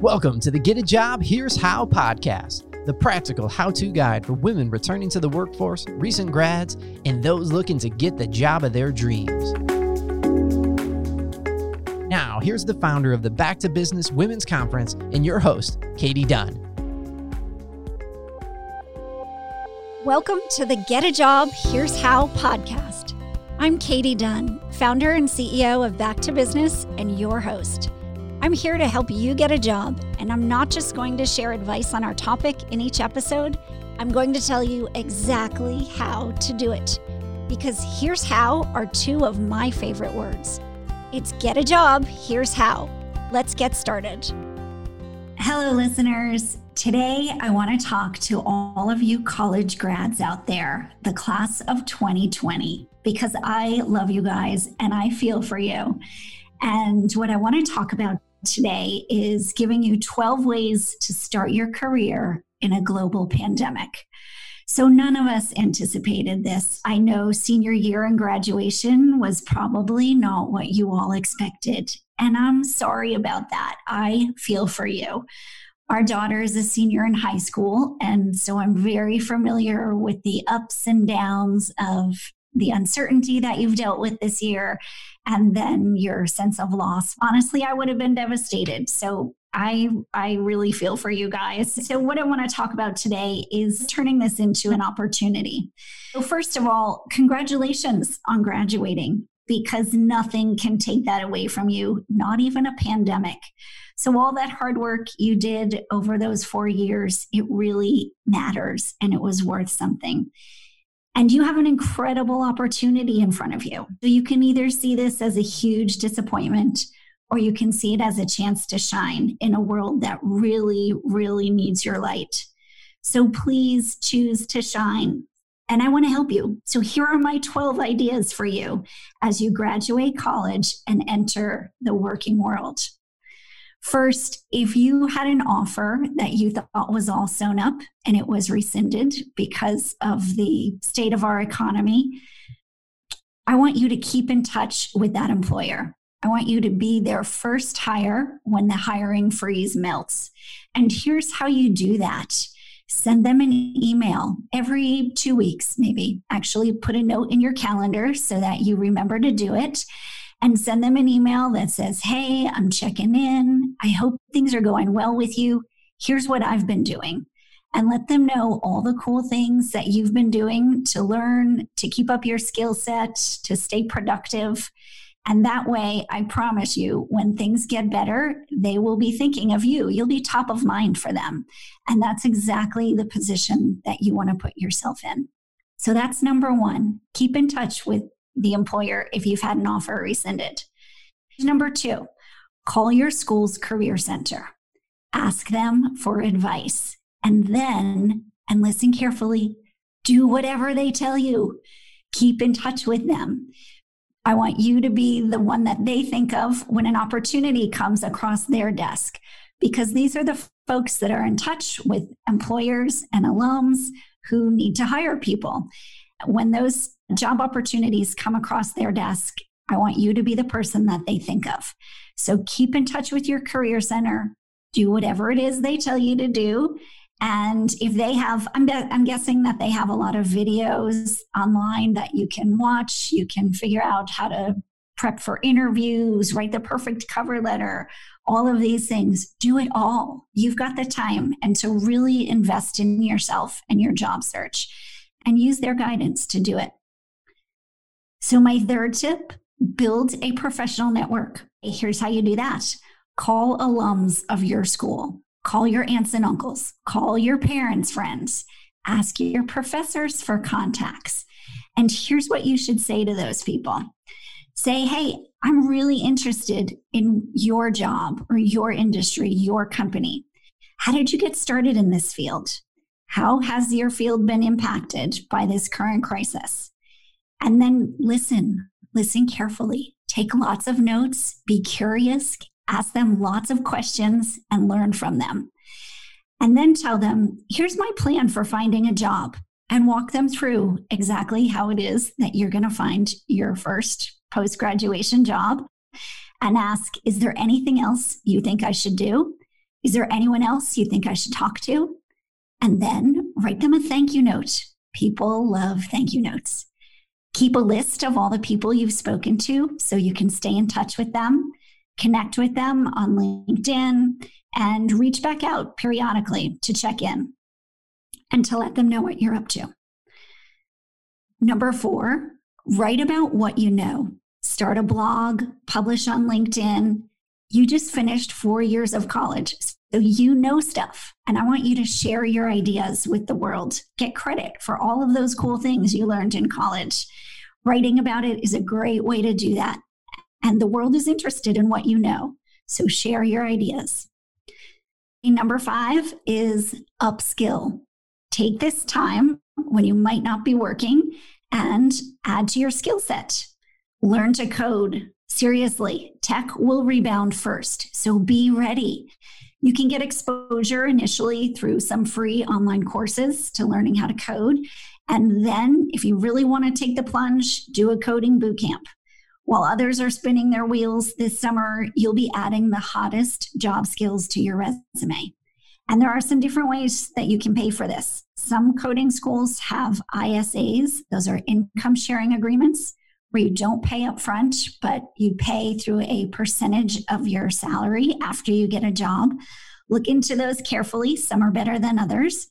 Welcome to the Get a Job Here's How podcast, the practical how to guide for women returning to the workforce, recent grads, and those looking to get the job of their dreams. Now, here's the founder of the Back to Business Women's Conference and your host, Katie Dunn. Welcome to the Get a Job Here's How podcast. I'm Katie Dunn, founder and CEO of Back to Business and your host. I'm here to help you get a job, and I'm not just going to share advice on our topic in each episode, I'm going to tell you exactly how to do it. Because here's how are two of my favorite words. It's get a job, here's how. Let's get started. Hello, listeners. Today, I want to talk to all of you college grads out there, the class of 2020, because I love you guys and I feel for you. And what I want to talk about today is giving you 12 ways to start your career in a global pandemic. So, none of us anticipated this. I know senior year and graduation was probably not what you all expected. And I'm sorry about that. I feel for you. Our daughter is a senior in high school. And so I'm very familiar with the ups and downs of the uncertainty that you've dealt with this year and then your sense of loss. Honestly, I would have been devastated. So I I really feel for you guys. So what I want to talk about today is turning this into an opportunity. So first of all, congratulations on graduating because nothing can take that away from you, not even a pandemic. So all that hard work you did over those 4 years, it really matters and it was worth something. And you have an incredible opportunity in front of you. So you can either see this as a huge disappointment or you can see it as a chance to shine in a world that really, really needs your light. So please choose to shine. And I want to help you. So here are my 12 ideas for you as you graduate college and enter the working world. First, if you had an offer that you thought was all sewn up and it was rescinded because of the state of our economy, I want you to keep in touch with that employer. I want you to be their first hire when the hiring freeze melts. And here's how you do that send them an email every two weeks, maybe. Actually, put a note in your calendar so that you remember to do it and send them an email that says, Hey, I'm checking in. I hope things are going well with you. Here's what I've been doing. And let them know all the cool things that you've been doing to learn, to keep up your skill set, to stay productive. And that way, I promise you, when things get better, they will be thinking of you. You'll be top of mind for them. And that's exactly the position that you want to put yourself in. So that's number one. Keep in touch with the employer if you've had an offer rescinded. Number two, call your school's career center, ask them for advice, and then, and listen carefully, do whatever they tell you. Keep in touch with them. I want you to be the one that they think of when an opportunity comes across their desk, because these are the folks that are in touch with employers and alums who need to hire people. When those job opportunities come across their desk, I want you to be the person that they think of. So keep in touch with your career center, do whatever it is they tell you to do. And if they have, I'm, I'm guessing that they have a lot of videos online that you can watch. You can figure out how to prep for interviews, write the perfect cover letter, all of these things. Do it all. You've got the time and to really invest in yourself and your job search and use their guidance to do it. So, my third tip build a professional network. Here's how you do that call alums of your school, call your aunts and uncles, call your parents' friends, ask your professors for contacts. And here's what you should say to those people say, hey, I'm really interested in your job or your industry, your company. How did you get started in this field? How has your field been impacted by this current crisis? And then listen, listen carefully, take lots of notes, be curious, ask them lots of questions, and learn from them. And then tell them, here's my plan for finding a job, and walk them through exactly how it is that you're going to find your first post graduation job. And ask, is there anything else you think I should do? Is there anyone else you think I should talk to? And then write them a thank you note. People love thank you notes. Keep a list of all the people you've spoken to so you can stay in touch with them, connect with them on LinkedIn, and reach back out periodically to check in and to let them know what you're up to. Number four, write about what you know. Start a blog, publish on LinkedIn. You just finished four years of college, so you know stuff. And I want you to share your ideas with the world. Get credit for all of those cool things you learned in college. Writing about it is a great way to do that. And the world is interested in what you know. So share your ideas. Number five is upskill. Take this time when you might not be working and add to your skill set. Learn to code. Seriously, tech will rebound first. So be ready. You can get exposure initially through some free online courses to learning how to code. And then, if you really want to take the plunge, do a coding bootcamp. While others are spinning their wheels this summer, you'll be adding the hottest job skills to your resume. And there are some different ways that you can pay for this. Some coding schools have ISAs, those are income sharing agreements where you don't pay up front, but you pay through a percentage of your salary after you get a job. Look into those carefully. Some are better than others.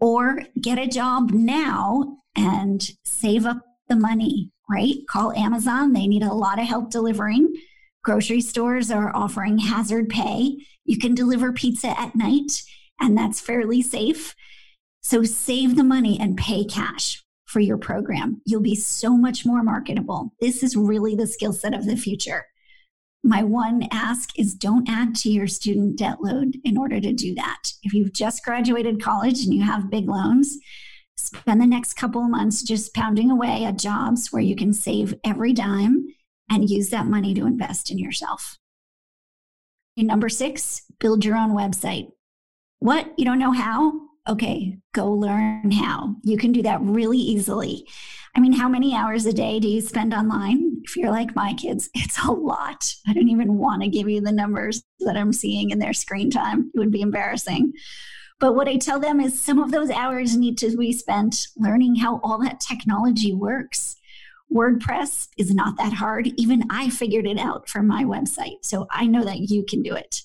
Or get a job now and save up the money, right? Call Amazon. They need a lot of help delivering. Grocery stores are offering hazard pay. You can deliver pizza at night, and that's fairly safe. So save the money and pay cash for your program. You'll be so much more marketable. This is really the skill set of the future. My one ask is don't add to your student debt load in order to do that. If you've just graduated college and you have big loans, spend the next couple of months just pounding away at jobs where you can save every dime and use that money to invest in yourself. And number six, build your own website. What? You don't know how? Okay, go learn how. You can do that really easily. I mean, how many hours a day do you spend online? If you're like my kids, it's a lot. I don't even want to give you the numbers that I'm seeing in their screen time. It would be embarrassing. But what I tell them is some of those hours need to be spent learning how all that technology works. WordPress is not that hard. Even I figured it out for my website. So I know that you can do it.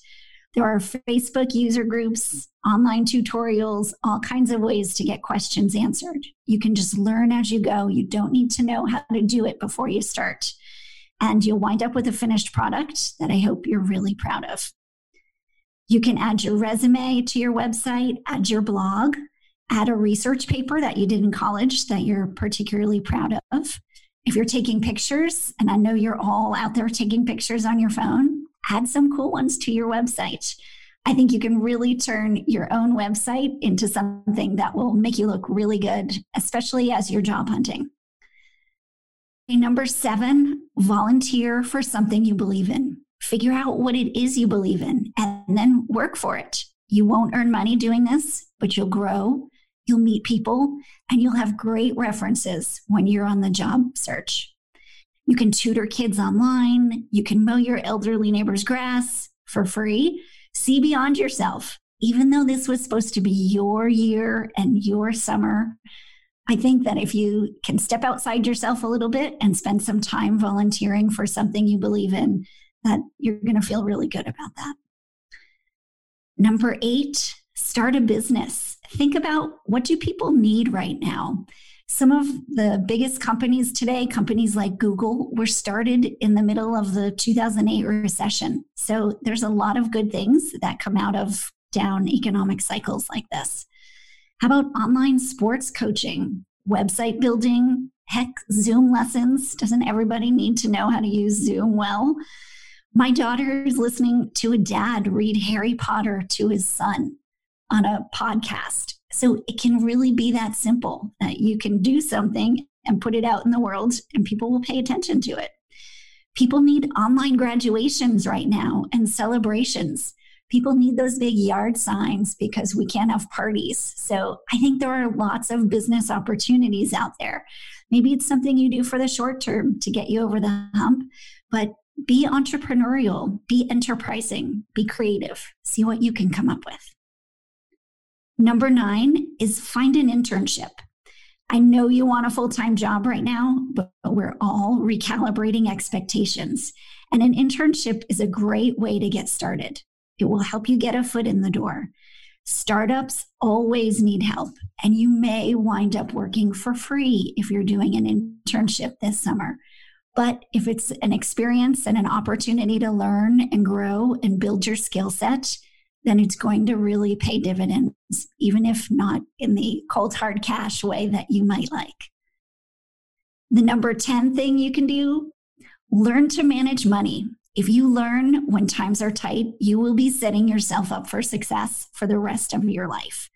There are Facebook user groups, online tutorials, all kinds of ways to get questions answered. You can just learn as you go. You don't need to know how to do it before you start. And you'll wind up with a finished product that I hope you're really proud of. You can add your resume to your website, add your blog, add a research paper that you did in college that you're particularly proud of. If you're taking pictures, and I know you're all out there taking pictures on your phone, add some cool ones to your website. I think you can really turn your own website into something that will make you look really good, especially as you're job hunting. Number seven, volunteer for something you believe in. Figure out what it is you believe in and then work for it. You won't earn money doing this, but you'll grow You'll meet people and you'll have great references when you're on the job search. You can tutor kids online. You can mow your elderly neighbor's grass for free. See beyond yourself. Even though this was supposed to be your year and your summer, I think that if you can step outside yourself a little bit and spend some time volunteering for something you believe in, that you're going to feel really good about that. Number eight, start a business think about what do people need right now some of the biggest companies today companies like google were started in the middle of the 2008 recession. So there's a lot of good things that come out of down economic cycles like this. How about online sports coaching website building? Heck zoom lessons. Doesn't everybody need to know how to use zoom well? My daughter is listening to a dad read harry potter to his son on a podcast. So it can really be that simple that you can do something and put it out in the world and people will pay attention to it. People need online graduations right now and celebrations. People need those big yard signs because we can't have parties. So I think there are lots of business opportunities out there. Maybe it's something you do for the short term to get you over the hump, but be entrepreneurial, be enterprising, be creative, see what you can come up with. Number nine is find an internship. I know you want a full time job right now, but we're all recalibrating expectations. And an internship is a great way to get started. It will help you get a foot in the door. Startups always need help, and you may wind up working for free if you're doing an internship this summer. But if it's an experience and an opportunity to learn and grow and build your skill set, then it's going to really pay dividends, even if not in the cold hard cash way that you might like. The number 10 thing you can do learn to manage money. If you learn when times are tight, you will be setting yourself up for success for the rest of your life.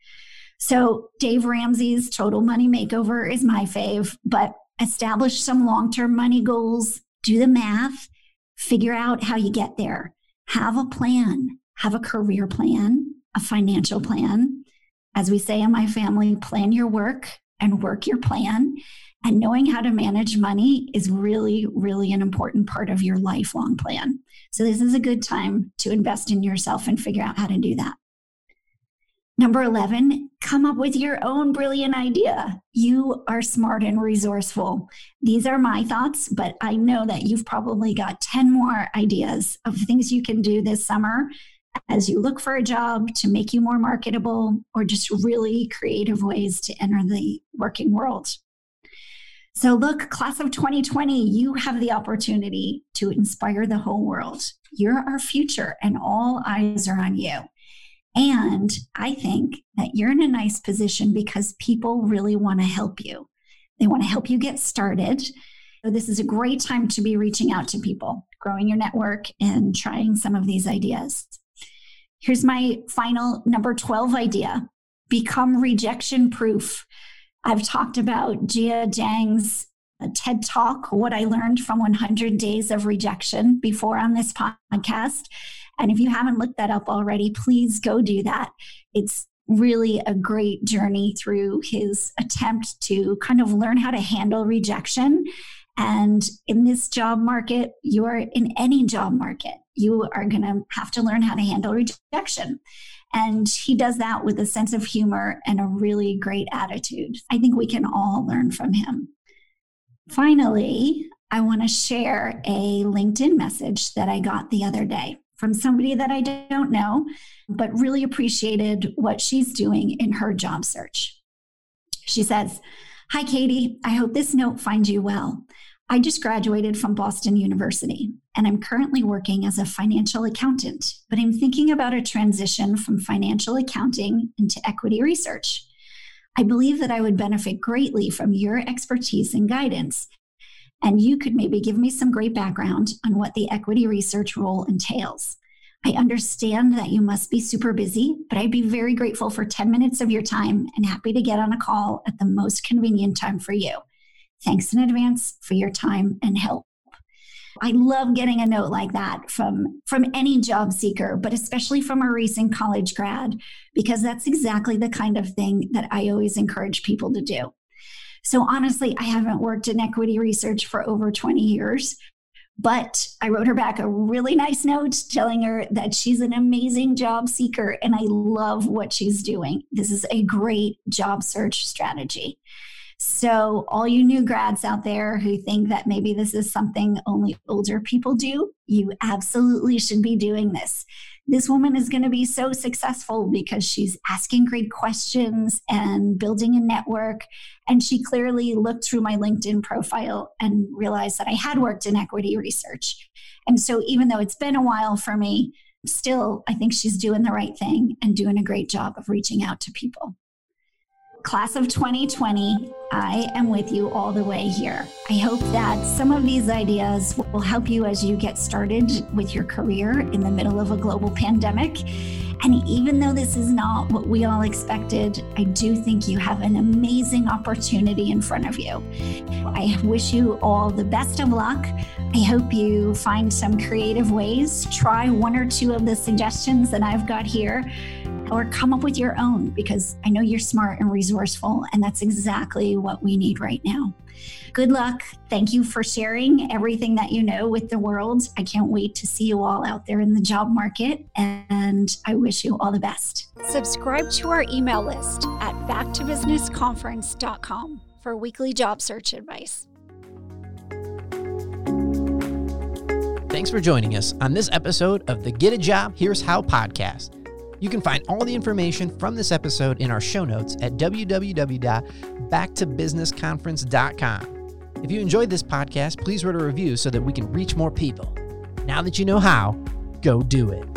So, Dave Ramsey's Total Money Makeover is my fave, but establish some long term money goals, do the math, figure out how you get there, have a plan, have a career plan, a financial mm-hmm. plan. As we say in my family, plan your work and work your plan. And knowing how to manage money is really, really an important part of your lifelong plan. So, this is a good time to invest in yourself and figure out how to do that. Number 11, come up with your own brilliant idea. You are smart and resourceful. These are my thoughts, but I know that you've probably got 10 more ideas of things you can do this summer as you look for a job to make you more marketable or just really creative ways to enter the working world. So, look, class of 2020, you have the opportunity to inspire the whole world. You're our future, and all eyes are on you. And I think that you're in a nice position because people really want to help you. They want to help you get started. So, this is a great time to be reaching out to people, growing your network, and trying some of these ideas. Here's my final number 12 idea become rejection proof. I've talked about Jia Jiang's uh, TED Talk, what I learned from 100 Days of Rejection before on this podcast. And if you haven't looked that up already, please go do that. It's really a great journey through his attempt to kind of learn how to handle rejection. And in this job market, you're in any job market you are going to have to learn how to handle rejection. And he does that with a sense of humor and a really great attitude. I think we can all learn from him. Finally, I want to share a LinkedIn message that I got the other day from somebody that I don't know, but really appreciated what she's doing in her job search. She says, Hi, Katie. I hope this note finds you well. I just graduated from Boston University and I'm currently working as a financial accountant, but I'm thinking about a transition from financial accounting into equity research. I believe that I would benefit greatly from your expertise and guidance. And you could maybe give me some great background on what the equity research role entails. I understand that you must be super busy, but I'd be very grateful for 10 minutes of your time and happy to get on a call at the most convenient time for you. Thanks in advance for your time and help. I love getting a note like that from from any job seeker, but especially from a recent college grad because that's exactly the kind of thing that I always encourage people to do. So honestly, I haven't worked in equity research for over 20 years, but I wrote her back a really nice note telling her that she's an amazing job seeker and I love what she's doing. This is a great job search strategy. So, all you new grads out there who think that maybe this is something only older people do, you absolutely should be doing this. This woman is going to be so successful because she's asking great questions and building a network. And she clearly looked through my LinkedIn profile and realized that I had worked in equity research. And so, even though it's been a while for me, still, I think she's doing the right thing and doing a great job of reaching out to people class of 2020, I am with you all the way here. I hope that some of these ideas will help you as you get started with your career in the middle of a global pandemic. And even though this is not what we all expected, I do think you have an amazing opportunity in front of you. I wish you all the best of luck. I hope you find some creative ways, try one or two of the suggestions that I've got here or come up with your own because I know you're smart and resourceful, and that's exactly what we need right now. Good luck. Thank you for sharing everything that you know with the world. I can't wait to see you all out there in the job market, and I wish you all the best. Subscribe to our email list at backtobusinessconference.com for weekly job search advice. Thanks for joining us on this episode of the Get a Job Here's How podcast. You can find all the information from this episode in our show notes at www.backtobusinessconference.com. If you enjoyed this podcast, please write a review so that we can reach more people. Now that you know how, go do it.